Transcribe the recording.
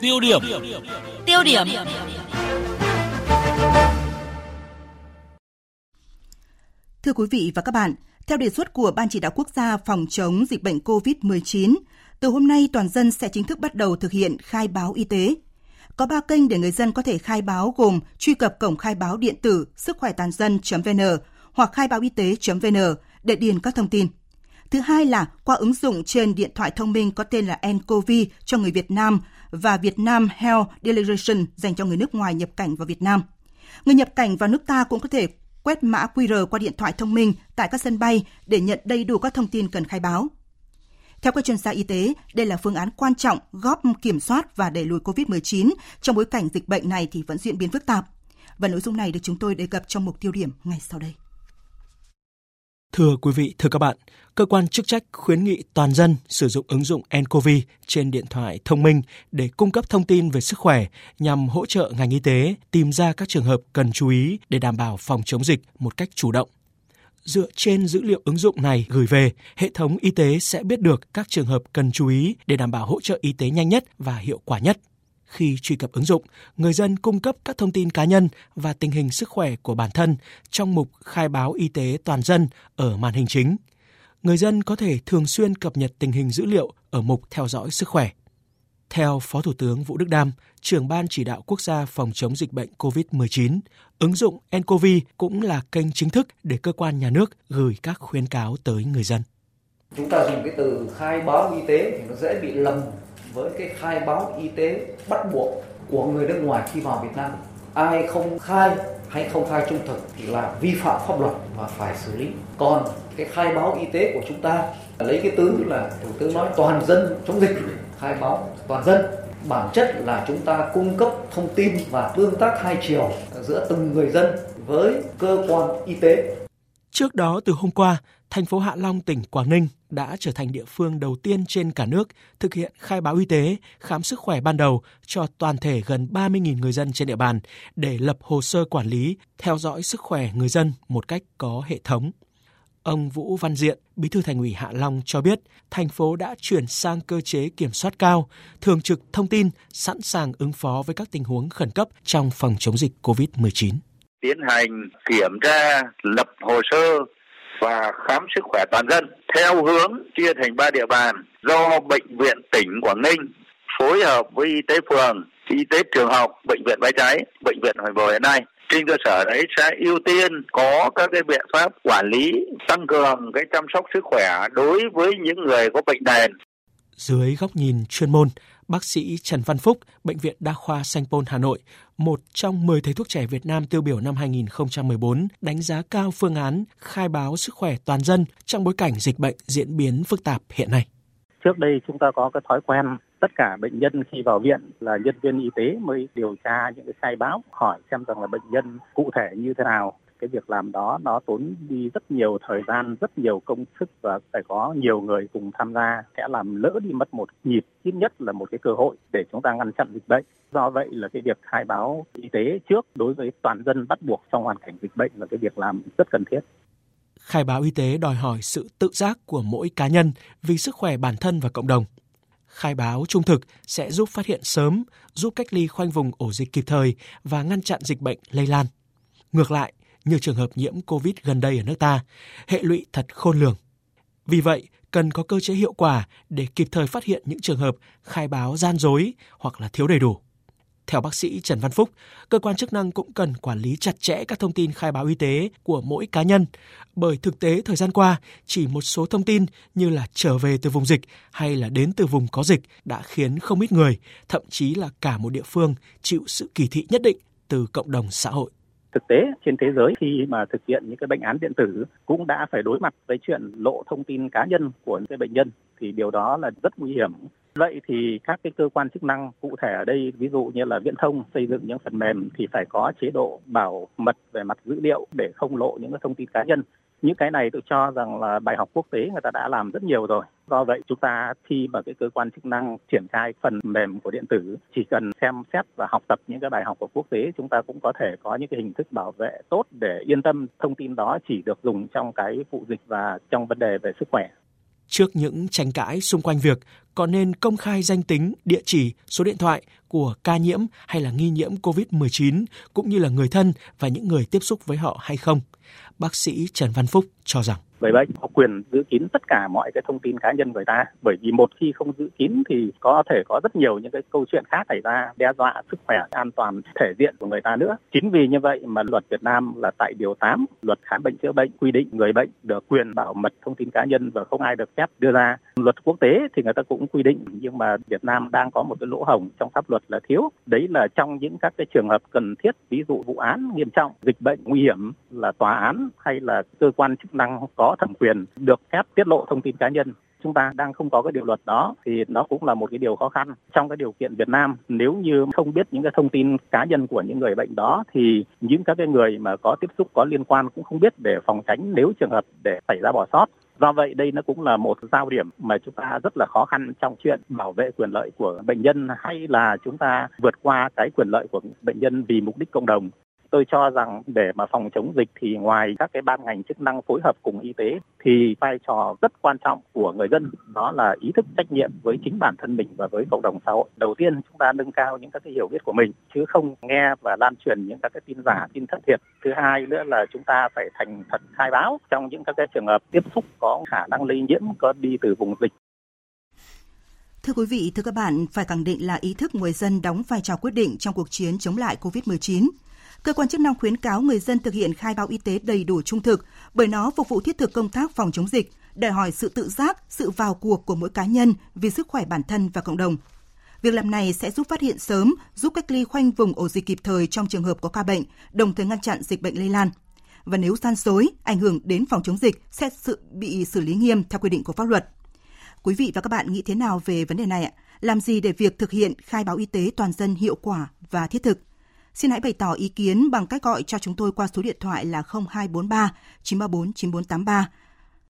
Tiêu điểm. Tiêu điểm. Thưa quý vị và các bạn, theo đề xuất của Ban chỉ đạo quốc gia phòng chống dịch bệnh COVID-19, từ hôm nay toàn dân sẽ chính thức bắt đầu thực hiện khai báo y tế. Có 3 kênh để người dân có thể khai báo gồm truy cập cổng khai báo điện tử sức khỏe toàn dân.vn hoặc khai báo y tế.vn để điền các thông tin. Thứ hai là qua ứng dụng trên điện thoại thông minh có tên là nCoV cho người Việt Nam và Việt Nam Health Declaration dành cho người nước ngoài nhập cảnh vào Việt Nam. Người nhập cảnh vào nước ta cũng có thể quét mã QR qua điện thoại thông minh tại các sân bay để nhận đầy đủ các thông tin cần khai báo. Theo các chuyên gia y tế, đây là phương án quan trọng góp kiểm soát và đẩy lùi COVID-19 trong bối cảnh dịch bệnh này thì vẫn diễn biến phức tạp. Và nội dung này được chúng tôi đề cập trong mục tiêu điểm ngay sau đây. Thưa quý vị, thưa các bạn, cơ quan chức trách khuyến nghị toàn dân sử dụng ứng dụng nCoV trên điện thoại thông minh để cung cấp thông tin về sức khỏe nhằm hỗ trợ ngành y tế tìm ra các trường hợp cần chú ý để đảm bảo phòng chống dịch một cách chủ động. Dựa trên dữ liệu ứng dụng này gửi về, hệ thống y tế sẽ biết được các trường hợp cần chú ý để đảm bảo hỗ trợ y tế nhanh nhất và hiệu quả nhất. Khi truy cập ứng dụng, người dân cung cấp các thông tin cá nhân và tình hình sức khỏe của bản thân trong mục khai báo y tế toàn dân ở màn hình chính. Người dân có thể thường xuyên cập nhật tình hình dữ liệu ở mục theo dõi sức khỏe. Theo Phó Thủ tướng Vũ Đức Đam, trưởng ban chỉ đạo quốc gia phòng chống dịch bệnh COVID-19, ứng dụng nCoV cũng là kênh chính thức để cơ quan nhà nước gửi các khuyến cáo tới người dân. Chúng ta dùng cái từ khai báo y tế thì nó dễ bị lầm với cái khai báo y tế bắt buộc của người nước ngoài khi vào Việt Nam. Ai không khai hay không khai trung thực thì là vi phạm pháp luật và phải xử lý. Còn cái khai báo y tế của chúng ta lấy cái từ là thủ tướng nói toàn dân chống dịch khai báo toàn dân bản chất là chúng ta cung cấp thông tin và tương tác hai chiều giữa từng người dân với cơ quan y tế. Trước đó từ hôm qua, thành phố Hạ Long, tỉnh Quảng Ninh đã trở thành địa phương đầu tiên trên cả nước thực hiện khai báo y tế, khám sức khỏe ban đầu cho toàn thể gần 30.000 người dân trên địa bàn để lập hồ sơ quản lý, theo dõi sức khỏe người dân một cách có hệ thống. Ông Vũ Văn Diện, Bí thư Thành ủy Hạ Long cho biết, thành phố đã chuyển sang cơ chế kiểm soát cao, thường trực thông tin, sẵn sàng ứng phó với các tình huống khẩn cấp trong phòng chống dịch COVID-19. Tiến hành kiểm tra, lập hồ sơ và khám sức khỏe toàn dân theo hướng chia thành ba địa bàn do bệnh viện tỉnh Quảng Ninh phối hợp với y tế phường, y tế trường học, bệnh viện bãi cháy, bệnh viện hồi bồi hiện nay trên cơ sở đấy sẽ ưu tiên có các cái biện pháp quản lý tăng cường cái chăm sóc sức khỏe đối với những người có bệnh nền. Dưới góc nhìn chuyên môn, bác sĩ Trần Văn Phúc, Bệnh viện Đa khoa Sanh Pôn Hà Nội, một trong 10 thầy thuốc trẻ Việt Nam tiêu biểu năm 2014, đánh giá cao phương án khai báo sức khỏe toàn dân trong bối cảnh dịch bệnh diễn biến phức tạp hiện nay. Trước đây chúng ta có cái thói quen tất cả bệnh nhân khi vào viện là nhân viên y tế mới điều tra những cái khai báo hỏi xem rằng là bệnh nhân cụ thể như thế nào cái việc làm đó nó tốn đi rất nhiều thời gian rất nhiều công sức và phải có nhiều người cùng tham gia sẽ làm lỡ đi mất một nhịp ít nhất là một cái cơ hội để chúng ta ngăn chặn dịch bệnh. Do vậy là cái việc khai báo y tế trước đối với toàn dân bắt buộc trong hoàn cảnh dịch bệnh là cái việc làm rất cần thiết. Khai báo y tế đòi hỏi sự tự giác của mỗi cá nhân vì sức khỏe bản thân và cộng đồng. Khai báo trung thực sẽ giúp phát hiện sớm, giúp cách ly khoanh vùng ổ dịch kịp thời và ngăn chặn dịch bệnh lây lan. Ngược lại, như trường hợp nhiễm COVID gần đây ở nước ta, hệ lụy thật khôn lường. Vì vậy, cần có cơ chế hiệu quả để kịp thời phát hiện những trường hợp khai báo gian dối hoặc là thiếu đầy đủ. Theo bác sĩ Trần Văn Phúc, cơ quan chức năng cũng cần quản lý chặt chẽ các thông tin khai báo y tế của mỗi cá nhân, bởi thực tế thời gian qua chỉ một số thông tin như là trở về từ vùng dịch hay là đến từ vùng có dịch đã khiến không ít người, thậm chí là cả một địa phương chịu sự kỳ thị nhất định từ cộng đồng xã hội thực tế trên thế giới, khi mà thực hiện những cái bệnh án điện tử cũng đã phải đối mặt với chuyện lộ thông tin cá nhân của những cái bệnh nhân, thì điều đó là rất nguy hiểm Vậy thì các cái cơ quan chức năng cụ thể ở đây, ví dụ như là viễn thông xây dựng những phần mềm thì phải có chế độ bảo mật về mặt dữ liệu để không lộ những cái thông tin cá nhân. Những cái này tôi cho rằng là bài học quốc tế người ta đã làm rất nhiều rồi. Do vậy chúng ta khi mà cái cơ quan chức năng triển khai phần mềm của điện tử chỉ cần xem xét và học tập những cái bài học của quốc tế chúng ta cũng có thể có những cái hình thức bảo vệ tốt để yên tâm thông tin đó chỉ được dùng trong cái vụ dịch và trong vấn đề về sức khỏe. Trước những tranh cãi xung quanh việc có nên công khai danh tính, địa chỉ, số điện thoại của ca nhiễm hay là nghi nhiễm COVID-19 cũng như là người thân và những người tiếp xúc với họ hay không, bác sĩ Trần Văn Phúc cho rằng người bệnh có quyền giữ kín tất cả mọi cái thông tin cá nhân người ta. Bởi vì một khi không giữ kín thì có thể có rất nhiều những cái câu chuyện khác xảy ra, đe dọa sức khỏe, an toàn thể diện của người ta nữa. Chính vì như vậy mà luật Việt Nam là tại điều 8 luật khám bệnh chữa bệnh quy định người bệnh được quyền bảo mật thông tin cá nhân và không ai được phép đưa ra. Luật quốc tế thì người ta cũng quy định, nhưng mà Việt Nam đang có một cái lỗ hổng trong pháp luật là thiếu. Đấy là trong những các cái trường hợp cần thiết, ví dụ vụ án nghiêm trọng, dịch bệnh nguy hiểm là tòa án hay là cơ quan chức năng có có thẩm quyền được phép tiết lộ thông tin cá nhân. Chúng ta đang không có cái điều luật đó thì nó cũng là một cái điều khó khăn. Trong cái điều kiện Việt Nam, nếu như không biết những cái thông tin cá nhân của những người bệnh đó thì những các cái người mà có tiếp xúc, có liên quan cũng không biết để phòng tránh nếu trường hợp để xảy ra bỏ sót. Do vậy đây nó cũng là một giao điểm mà chúng ta rất là khó khăn trong chuyện bảo vệ quyền lợi của bệnh nhân hay là chúng ta vượt qua cái quyền lợi của bệnh nhân vì mục đích cộng đồng tôi cho rằng để mà phòng chống dịch thì ngoài các cái ban ngành chức năng phối hợp cùng y tế thì vai trò rất quan trọng của người dân đó là ý thức trách nhiệm với chính bản thân mình và với cộng đồng xã hội. Đầu tiên chúng ta nâng cao những các cái hiểu biết của mình chứ không nghe và lan truyền những các cái tin giả, tin thất thiệt. Thứ hai nữa là chúng ta phải thành thật khai báo trong những các cái trường hợp tiếp xúc có khả năng lây nhiễm có đi từ vùng dịch Thưa quý vị, thưa các bạn, phải khẳng định là ý thức người dân đóng vai trò quyết định trong cuộc chiến chống lại COVID-19 cơ quan chức năng khuyến cáo người dân thực hiện khai báo y tế đầy đủ trung thực bởi nó phục vụ thiết thực công tác phòng chống dịch, đòi hỏi sự tự giác, sự vào cuộc của mỗi cá nhân vì sức khỏe bản thân và cộng đồng. Việc làm này sẽ giúp phát hiện sớm, giúp cách ly khoanh vùng ổ dịch kịp thời trong trường hợp có ca bệnh, đồng thời ngăn chặn dịch bệnh lây lan. Và nếu gian dối, ảnh hưởng đến phòng chống dịch sẽ sự bị xử lý nghiêm theo quy định của pháp luật. Quý vị và các bạn nghĩ thế nào về vấn đề này ạ? Làm gì để việc thực hiện khai báo y tế toàn dân hiệu quả và thiết thực? Xin hãy bày tỏ ý kiến bằng cách gọi cho chúng tôi qua số điện thoại là 0243 934 9483